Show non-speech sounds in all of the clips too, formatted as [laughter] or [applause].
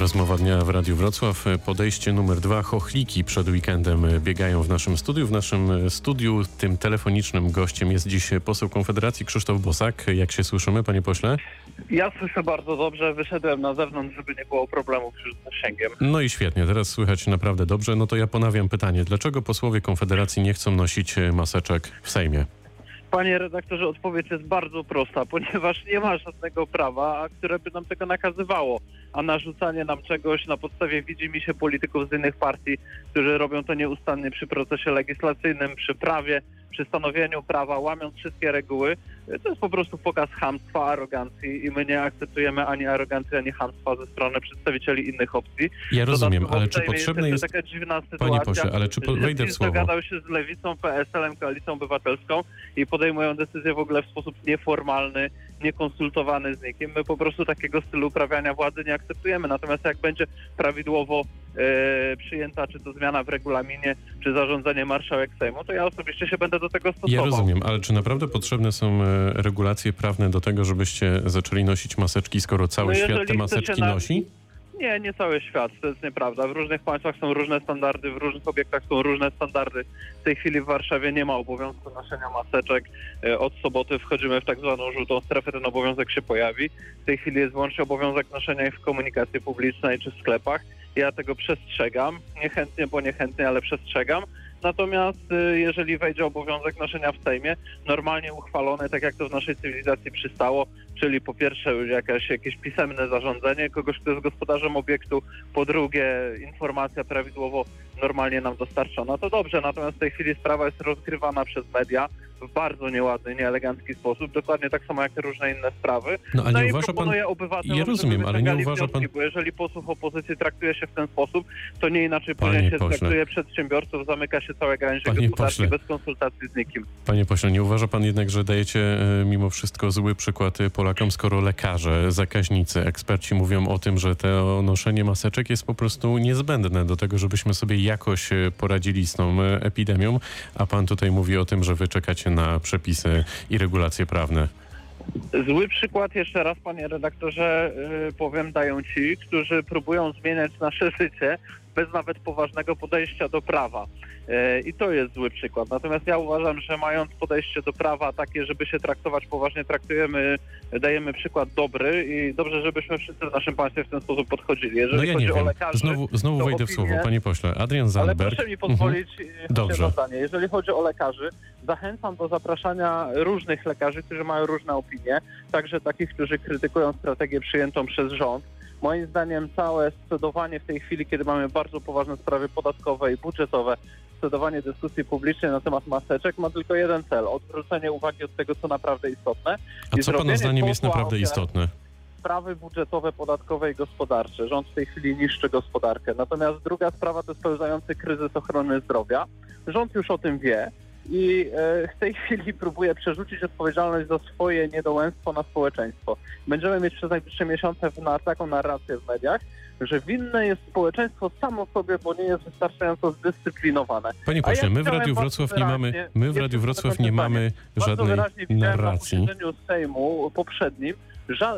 Rozmowa dnia w Radiu Wrocław. Podejście numer dwa. Chochliki przed weekendem biegają w naszym studiu. W naszym studiu tym telefonicznym gościem jest dziś poseł Konfederacji Krzysztof Bosak. Jak się słyszymy, panie pośle? Ja słyszę bardzo dobrze. Wyszedłem na zewnątrz, żeby nie było problemów z zasięgiem. No i świetnie. Teraz słychać naprawdę dobrze. No to ja ponawiam pytanie. Dlaczego posłowie Konfederacji nie chcą nosić maseczek w Sejmie? Panie redaktorze, odpowiedź jest bardzo prosta, ponieważ nie ma żadnego prawa, które by nam tego nakazywało, a narzucanie nam czegoś na podstawie widzi mi się polityków z innych partii, którzy robią to nieustannie przy procesie legislacyjnym, przy prawie, przy stanowieniu prawa, łamiąc wszystkie reguły, to jest po prostu pokaz hamstwa, arogancji i my nie akceptujemy ani arogancji, ani hamstwa ze strony przedstawicieli innych opcji. Ja rozumiem, ale czy potrzebne jest... taka dziwna sytuacja, Panie pośle, ale czy po... wejdę w słowo? dogadał się z Lewicą, PSL-em, Koalicją Obywatelską i podejmują decyzje w ogóle w sposób nieformalny, niekonsultowany z nikim. My po prostu takiego stylu uprawiania władzy nie akceptujemy. Natomiast jak będzie prawidłowo e, przyjęta, czy to zmiana w regulaminie, czy zarządzenie marszałek Sejmu, to ja osobiście się będę do tego stosował. Ja rozumiem, ale czy naprawdę potrzebne są e, regulacje prawne do tego, żebyście zaczęli nosić maseczki, skoro cały No świat te maseczki na- nosi? Nie, nie cały świat, to jest nieprawda. W różnych państwach są różne standardy, w różnych obiektach są różne standardy. W tej chwili w Warszawie nie ma obowiązku noszenia maseczek. E, Od soboty wchodzimy w tak zwaną żółtą strefę, ten obowiązek się pojawi. W tej chwili jest wyłącznie obowiązek noszenia ich w komunikacji publicznej czy w sklepach. Ja tego przestrzegam, niechętnie, bo niechętnie, ale przestrzegam. Natomiast y, jeżeli wejdzie obowiązek noszenia w Sejmie, normalnie uchwalony, tak jak to w naszej cywilizacji przystało, czyli po pierwsze jakaś, jakieś pisemne zarządzenie kogoś, kto jest gospodarzem obiektu, po drugie informacja prawidłowo normalnie nam dostarczona, to dobrze. Natomiast w tej chwili sprawa jest rozgrywana przez media w bardzo nieładny, nieelegancki sposób, dokładnie tak samo jak te różne inne sprawy. No a No nie i uważa pan... proponuję obywatelom, Ja rozumiem, ale nie uważa pan- wnioski, Bo jeżeli posłów opozycji traktuje się w ten sposób, to nie inaczej powinien się pośle. traktuje przedsiębiorców, zamyka się całe gałęzie gospodarki pośle. bez konsultacji z nikim. Panie pośle, nie uważa pan jednak, że dajecie e, mimo wszystko zły przykład e, Polakom, skoro lekarze, zakaźnicy, eksperci mówią o tym, że to noszenie maseczek jest po prostu niezbędne do tego, żebyśmy sobie jakoś e, poradzili z tą e, epidemią, a pan tutaj mówi o tym, że wy czekacie na przepisy i regulacje prawne. Zły przykład jeszcze raz, panie redaktorze, yy, powiem, dają ci, którzy próbują zmieniać nasze życie bez nawet poważnego podejścia do prawa. Yy, I to jest zły przykład. Natomiast ja uważam, że mając podejście do prawa takie, żeby się traktować poważnie, traktujemy, dajemy przykład dobry i dobrze, żebyśmy wszyscy w naszym państwie w ten sposób podchodzili. Jeżeli No ja chodzi nie o wiem. lekarzy, Znowu, znowu wejdę w słowo, panie pośle. Adrian ale Zandberg. proszę mi pozwolić mhm. Dobrze. jedno zdanie. Jeżeli chodzi o lekarzy, zachęcam do zapraszania różnych lekarzy, którzy mają różne opinie, także takich, którzy krytykują strategię przyjętą przez rząd. Moim zdaniem całe scedowanie w tej chwili, kiedy mamy bardzo poważne sprawy podatkowe i budżetowe, scedowanie dyskusji publicznej na temat maseczek ma tylko jeden cel, odwrócenie uwagi od tego, co naprawdę istotne. A co pana zdaniem jest naprawdę istotne? sprawy budżetowe, podatkowe i gospodarcze. Rząd w tej chwili niszczy gospodarkę. Natomiast druga sprawa to jest pełzający kryzys ochrony zdrowia. Rząd już o tym wie i e, w tej chwili próbuje przerzucić odpowiedzialność za swoje niedołęstwo na społeczeństwo. Będziemy mieć przez najbliższe miesiące na taką narrację w mediach, że winne jest społeczeństwo samo sobie, bo nie jest wystarczająco zdyscyplinowane. Panie A ja pośle, my w Radiu Wrocław nie mamy, my w Radiu Wrocław nie mamy żadnej widziałem na narracji. posiedzeniu Sejmu poprzednim,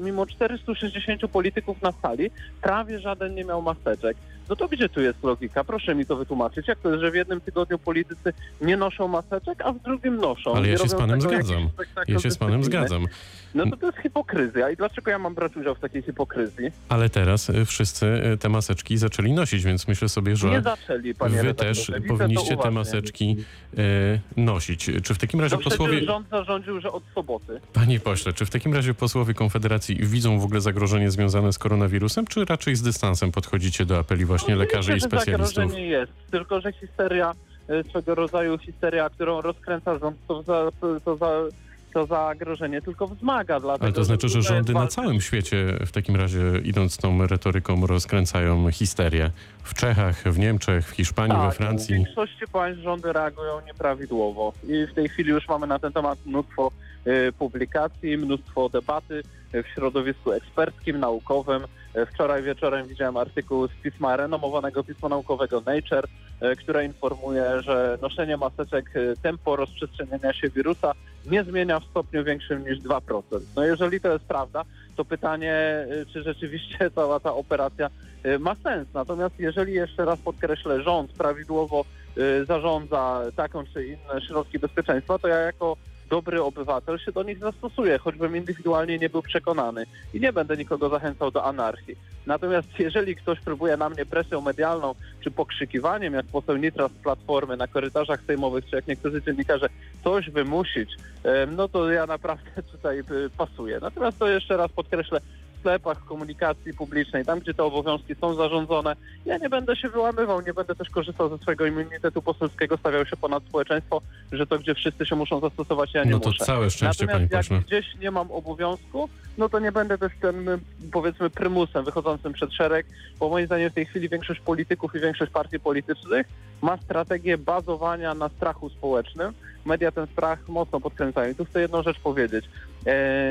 mimo 460 polityków na sali, prawie żaden nie miał maseczek. No to gdzie tu jest logika? Proszę mi to wytłumaczyć. Jak to jest, że w jednym tygodniu politycy nie noszą maseczek, a w drugim noszą? Ale ja Nie się z panem zgadzam. spektakl Ja się z panem zgadzam. No to to jest hipokryzja. I dlaczego ja mam brać udział w takiej hipokryzji? Ale teraz y, wszyscy y, te maseczki zaczęli nosić, więc myślę sobie, Nie że zaczęli, panie wy też powinniście te maseczki y, nosić. Czy w takim razie No posłowie... rząd zarządził, że od soboty. Panie pośle, czy w takim razie posłowie Konfederacji widzą w ogóle zagrożenie związane z koronawirusem, czy raczej z dystansem podchodzicie do apeli właśnie lekarzy i specjalistów? zagrożenie jest, tylko że histeria, e, swego rodzaju histeria, którą rozkręca rząd, to za, to za, to zagrożenie tylko wzmaga. Dlatego, Ale to znaczy, że rządy na całym świecie w takim razie idąc tą retoryką rozkręcają histerię. W Czechach, w Niemczech, w Hiszpanii, tak, we W Francji. większości państw rządy reagują nieprawidłowo i w tej chwili już mamy na ten temat mnóstwo e, publikacji, mnóstwo debaty e, w środowisku eksperckim, naukowym. E, Wczoraj wieczorem widziałem artykuł z pisma renomowanego pisma naukowego Nature, e, które informuje, że noszenie maseczek e, tempo rozprzestrzeniania się wirusa nie zmienia w stopniu większym niż 2%. No jeżeli to jest prawda, to pytanie, czy rzeczywiście [laughs] cała ta operacja ma sens. Natomiast jeżeli jeszcze raz podkreślę, rząd prawidłowo zarządza taką czy inne środki bezpieczeństwa, to ja jako dobry obywatel się do nich zastosuję, choćbym indywidualnie nie był przekonany i nie będę nikogo zachęcał do anarchii. Natomiast jeżeli ktoś próbuje na mnie presją medialną czy pokrzykiwaniem, jak poseł Nitras z Platformy na korytarzach sejmowych, czy jak niektórzy dziennikarze, coś wymusić, no to ja naprawdę [laughs] tutaj y, pasuję. Natomiast to jeszcze raz podkreślę, sklepach komunikacji publicznej, tam gdzie te obowiązki są zarządzone, ja nie będę się wyłamywał, nie będę też korzystał ze swojego immunitetu poselskiego, stawiał się ponad społeczeństwo, że to gdzie wszyscy się muszą zastosować, ja nie No to muszę. całe szczęście, panie Natomiast pośle. jak gdzieś nie mam obowiązku, no to nie będę też tym, powiedzmy, prymusem wychodzącym przed szereg, bo moim zdaniem w tej chwili większość polityków i większość partii politycznych ma strategię bazowania na strachu społecznym. Media ten strach mocno podkręcają. I tu chcę jedną rzecz powiedzieć. E,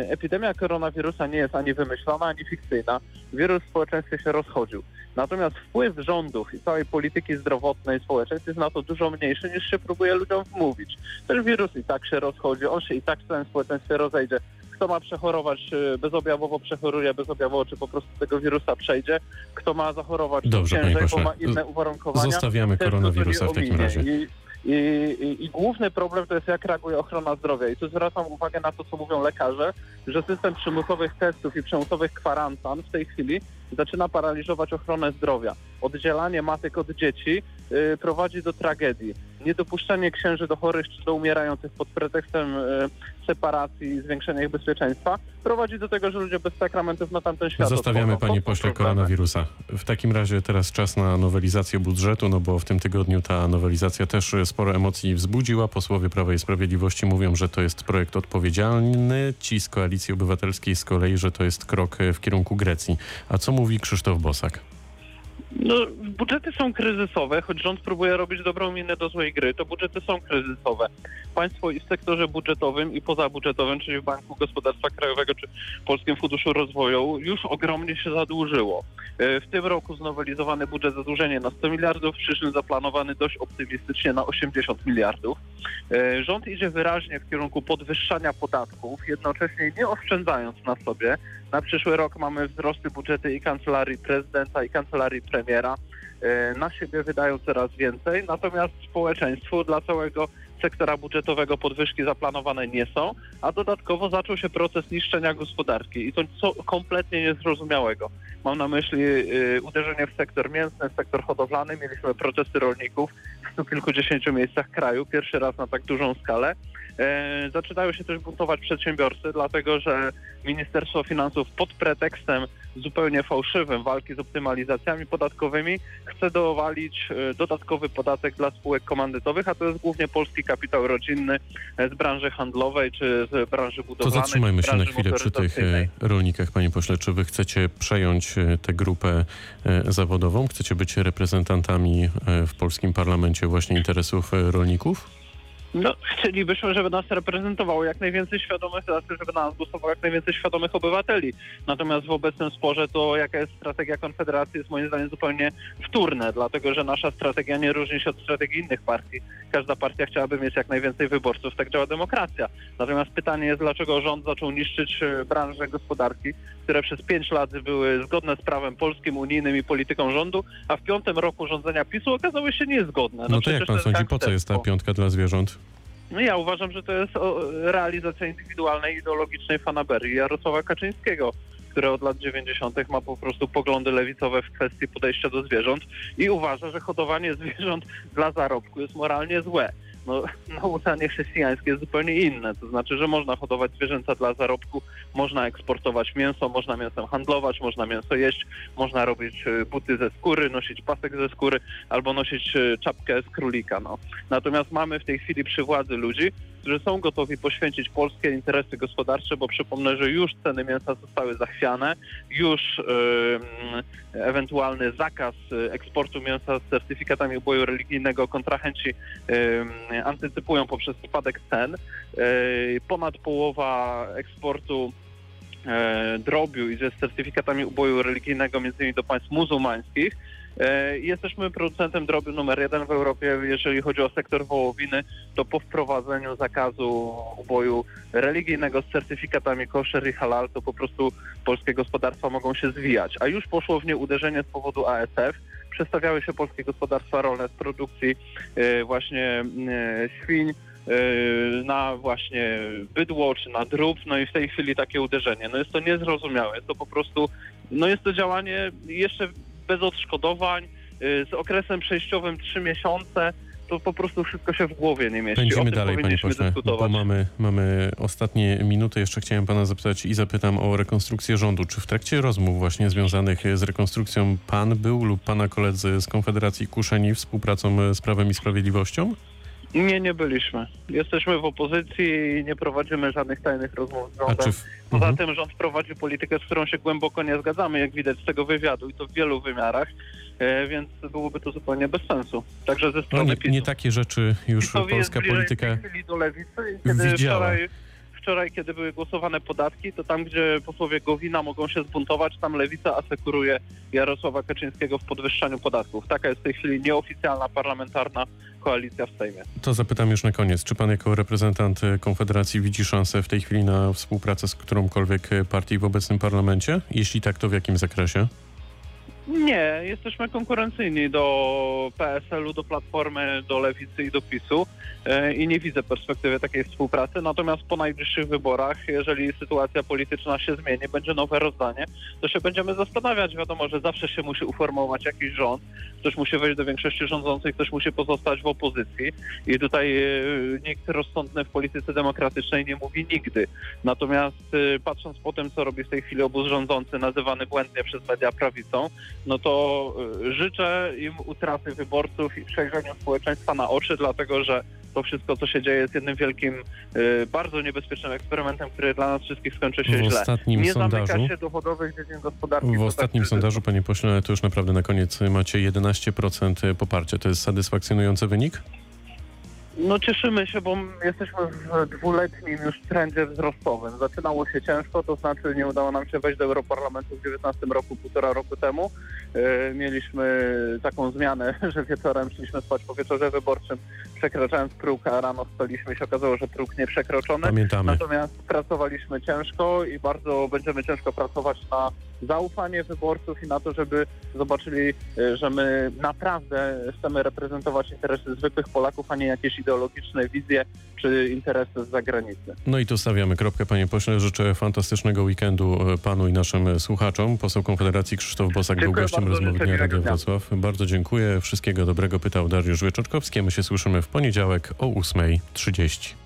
epidemia koronawirusa nie jest ani wymyślona, ani fikcyjna. Wirus w społeczeństwie się rozchodził. Natomiast wpływ rządów i całej polityki zdrowotnej społeczeństw jest na to dużo mniejszy niż się próbuje ludziom wmówić. Ten wirus i tak się rozchodzi, on się i tak w całym społeczeństwie rozejdzie. Kto ma przechorować y, bezobjawowo, przechoruje bezobjawowo, czy po prostu tego wirusa przejdzie. Kto ma zachorować Dobrze, ciężej, bo ma inne uwarunkowania. Zostawiamy koronawirusa w takim razie. I, i, i, I główny problem to jest jak reaguje ochrona zdrowia. I tu zwracam uwagę na to, co mówią lekarze, że system przymusowych testów i przymusowych kwarantan w tej chwili zaczyna paraliżować ochronę zdrowia. Oddzielanie matek od dzieci y, prowadzi do tragedii. Niedopuszczenie księży do chorych czy do umierających pod pretekstem y, separacji i zwiększenia ich bezpieczeństwa prowadzi do tego, że ludzie bez sakramentów na tamten świat Zostawiamy, panie pośle, koronawirusa. W takim razie teraz czas na nowelizację budżetu, no bo w tym tygodniu ta nowelizacja też sporo emocji wzbudziła. Posłowie Prawa i Sprawiedliwości mówią, że to jest projekt odpowiedzialny. Ci z Koalicji Obywatelskiej z kolei, że to jest krok w kierunku Grecji. A co mówi Krzysztof Bosak? No, budżety są kryzysowe, choć rząd próbuje robić dobrą minę do złej gry, to budżety są kryzysowe. Państwo i w sektorze budżetowym i pozabudżetowym, czyli w Banku Gospodarstwa Krajowego czy Polskim Funduszu Rozwoju już ogromnie się zadłużyło. E, W tym roku znowelizowany budżet zadłużenie na 100 miliardów, w przyszłym zaplanowany dość optymistycznie na 80 miliardów. E, Rząd idzie wyraźnie w kierunku podwyższania podatków, jednocześnie nie oszczędzając na sobie. Na przyszły rok mamy wzrosty budżety i kancelarii prezydenta i kancelarii premiera. E, Na siebie wydają coraz więcej, natomiast społeczeństwu dla całego sektora budżetowego podwyżki zaplanowane nie są, a dodatkowo zaczął się proces niszczenia gospodarki i to co kompletnie niezrozumiałego. Mam na myśli y, uderzenie w sektor mięsny, w sektor hodowlany. Mieliśmy protesty rolników w kilkudziesięciu miejscach kraju, pierwszy raz na tak dużą skalę. E, zaczynają się też buntować przedsiębiorcy, dlatego że Ministerstwo Finansów pod pretekstem zupełnie fałszywym walki z optymalizacjami podatkowymi chce dowalić e, dodatkowy podatek dla spółek komandytowych, a to jest głównie polski kapitał rodzinny z branży handlowej czy z branży To budowlanej. zatrzymajmy czy z się na chwilę przy tych e, rolnikach, panie pośle. Czy wy chcecie przejąć tę grupę zawodową? Chcecie być reprezentantami w polskim parlamencie właśnie interesów rolników? No, [laughs] chcielibyśmy, żeby nas reprezentowało jak najwięcej świadomych, znaczy, żeby na nas głosowało jak najwięcej świadomych obywateli. Natomiast w obecnym sporze to jaka jest strategia Konfederacji jest moim zdaniem zupełnie wtórne, dlatego że nasza strategia nie różni się od strategii innych partii. Każda partia chciałaby mieć jak najwięcej wyborców, tak działa demokracja. Natomiast pytanie jest, dlaczego rząd zaczął niszczyć e, branże gospodarki, które przez pięć lat były zgodne z prawem polskim, unijnym i polityką rządu, a w piątym roku rządzenia PiSu okazały się niezgodne. No, to jak pan sądzi, po co jest ta piątka dla zwierząt? No ja uważam, że to jest realizacja indywidualnej, ideologicznej fanaberii Jarosława Kaczyńskiego, który od lat 90. ma po prostu poglądy lewicowe w kwestii podejścia do zwierząt i uważa, że hodowanie zwierząt dla zarobku jest moralnie złe. No, [laughs] nauczanie chrześcijańskie jest zupełnie inne, to znaczy, że można hodować zwierzęta dla zarobku, można eksportować mięso, można mięsem handlować, można mięso jeść, można robić e, buty ze skóry, nosić pasek ze skóry albo nosić e, czapkę z królika. No. Natomiast mamy w tej chwili przy władzy ludzi, którzy są gotowi poświęcić polskie interesy gospodarcze, bo przypomnę, że już ceny mięsa zostały zachwiane, już ewentualny zakaz e, eksportu mięsa z certyfikatami uboju religijnego kontrahenci antycypują poprzez spadek cen. E, Ponad połowa eksportu e, drobiu idzie z certyfikatami uboju religijnego między innymi do państw muzułmańskich Jesteśmy producentem drobiu numer jeden w Europie, jeżeli chodzi o sektor wołowiny, to po wprowadzeniu zakazu uboju religijnego z certyfikatami kosher i halal, to po prostu polskie gospodarstwa mogą się zwijać. A już poszło w nie uderzenie z powodu ASF. Przestawiały się polskie gospodarstwa rolne z produkcji e, właśnie e, świń e, na właśnie bydło czy na drób, no i w tej chwili takie uderzenie. No jest to niezrozumiałe, to po prostu, no jest to działanie jeszcze bez odszkodowań, y, z okresem przejściowym 3 miesiące, to po prostu wszystko się w głowie nie mieści. tym dalej, panie pośle, bo mamy, mamy ostatnie minuty. Jeszcze chciałem pana zapytać i zapytam o rekonstrukcję rządu. Czy w trakcie rozmów właśnie związanych z rekonstrukcją pan był lub pana koledzy z Konfederacji kuszeni współpracą z Prawem i Sprawiedliwością? Nie, nie byliśmy. Jesteśmy w opozycji i nie prowadzimy żadnych tajnych rozmów z rządem. w... Poza Mhm. tym rząd prowadzi politykę, z którą się głęboko nie zgadzamy, jak widać z tego wywiadu i to w wielu wymiarach, e, więc byłoby to zupełnie bez sensu. Także ze No strony nie, PiSu. nie takie rzeczy już polska polityka... do lewicy kiedy widziała. wczoraj, wczoraj, kiedy były głosowane podatki, to tam, gdzie posłowie Gowina mogą się zbuntować, tam lewica asekuruje Jarosława Kaczyńskiego w podwyższaniu podatków. Taka jest w tej chwili nieoficjalna parlamentarna koalicja w Sejmie. To zapytam już na koniec. Czy pan jako reprezentant e, Konfederacji widzi szansę w tej chwili na współpracę z którąkolwiek e, partii w obecnym parlamencie? Jeśli tak, to w jakim zakresie? Nie, jesteśmy konkurencyjni do PSL-u, do Platformy, do Lewicy i do PiSu e, i nie widzę perspektywy takiej współpracy. Natomiast po najbliższych wyborach, jeżeli sytuacja polityczna się zmieni, będzie nowe rozdanie, to się będziemy zastanawiać. Wiadomo, że zawsze się musi uformować jakiś rząd, ktoś musi wejść do większości rządzącej, ktoś musi pozostać w opozycji i tutaj e, nikt rozsądny w polityce demokratycznej nie mówi nigdy. Natomiast e, patrząc po tym, co robi w tej chwili obóz rządzący, nazywany błędnie przez media prawicą, no to y, życzę im utraty wyborców i przejrzenia społeczeństwa na oczy, dlatego że to wszystko, co się dzieje, jest jednym wielkim, y, bardzo niebezpiecznym eksperymentem, który dla nas wszystkich skończy się W źle. ostatnim Nie sondażu... zamyka się dochodowych dziedzin gospodarki. W to ostatnim tak, sondażu, panie pośle, to już naprawdę na koniec macie 11% poparcia. To jest satysfakcjonujący wynik? No cieszymy się, bo jesteśmy w dwuletnim już trendzie wzrostowym. Zaczynało się ciężko, to znaczy nie udało nam się wejść do Europarlamentu w 19 roku, półtora roku temu. E, mieliśmy taką zmianę, [laughs] że wieczorem szliśmy spać po wieczorze wyborczym, przekraczając próg, a rano wstaliśmy i się okazało, że próg nie przekroczony. Pamiętamy. Natomiast pracowaliśmy ciężko i bardzo będziemy ciężko pracować na zaufanie wyborców i na to, żeby zobaczyli, e, że my naprawdę chcemy reprezentować interesy zwykłych Polaków, a nie jakieś ideologiczne wizje czy interesy z zagranicy. No i tu stawiamy kropkę, panie pośle. Życzę fantastycznego weekendu e, panu i naszym słuchaczom. Poseł Konfederacji Krzysztof Bosak był Dziękuję gościem bardzo, rozmowy Dnia Radio. Wrocław. Bardzo dziękuję. Wszystkiego dobrego pytał Dariusz Wieczorkowski. My się słyszymy w poniedziałek o 8.30.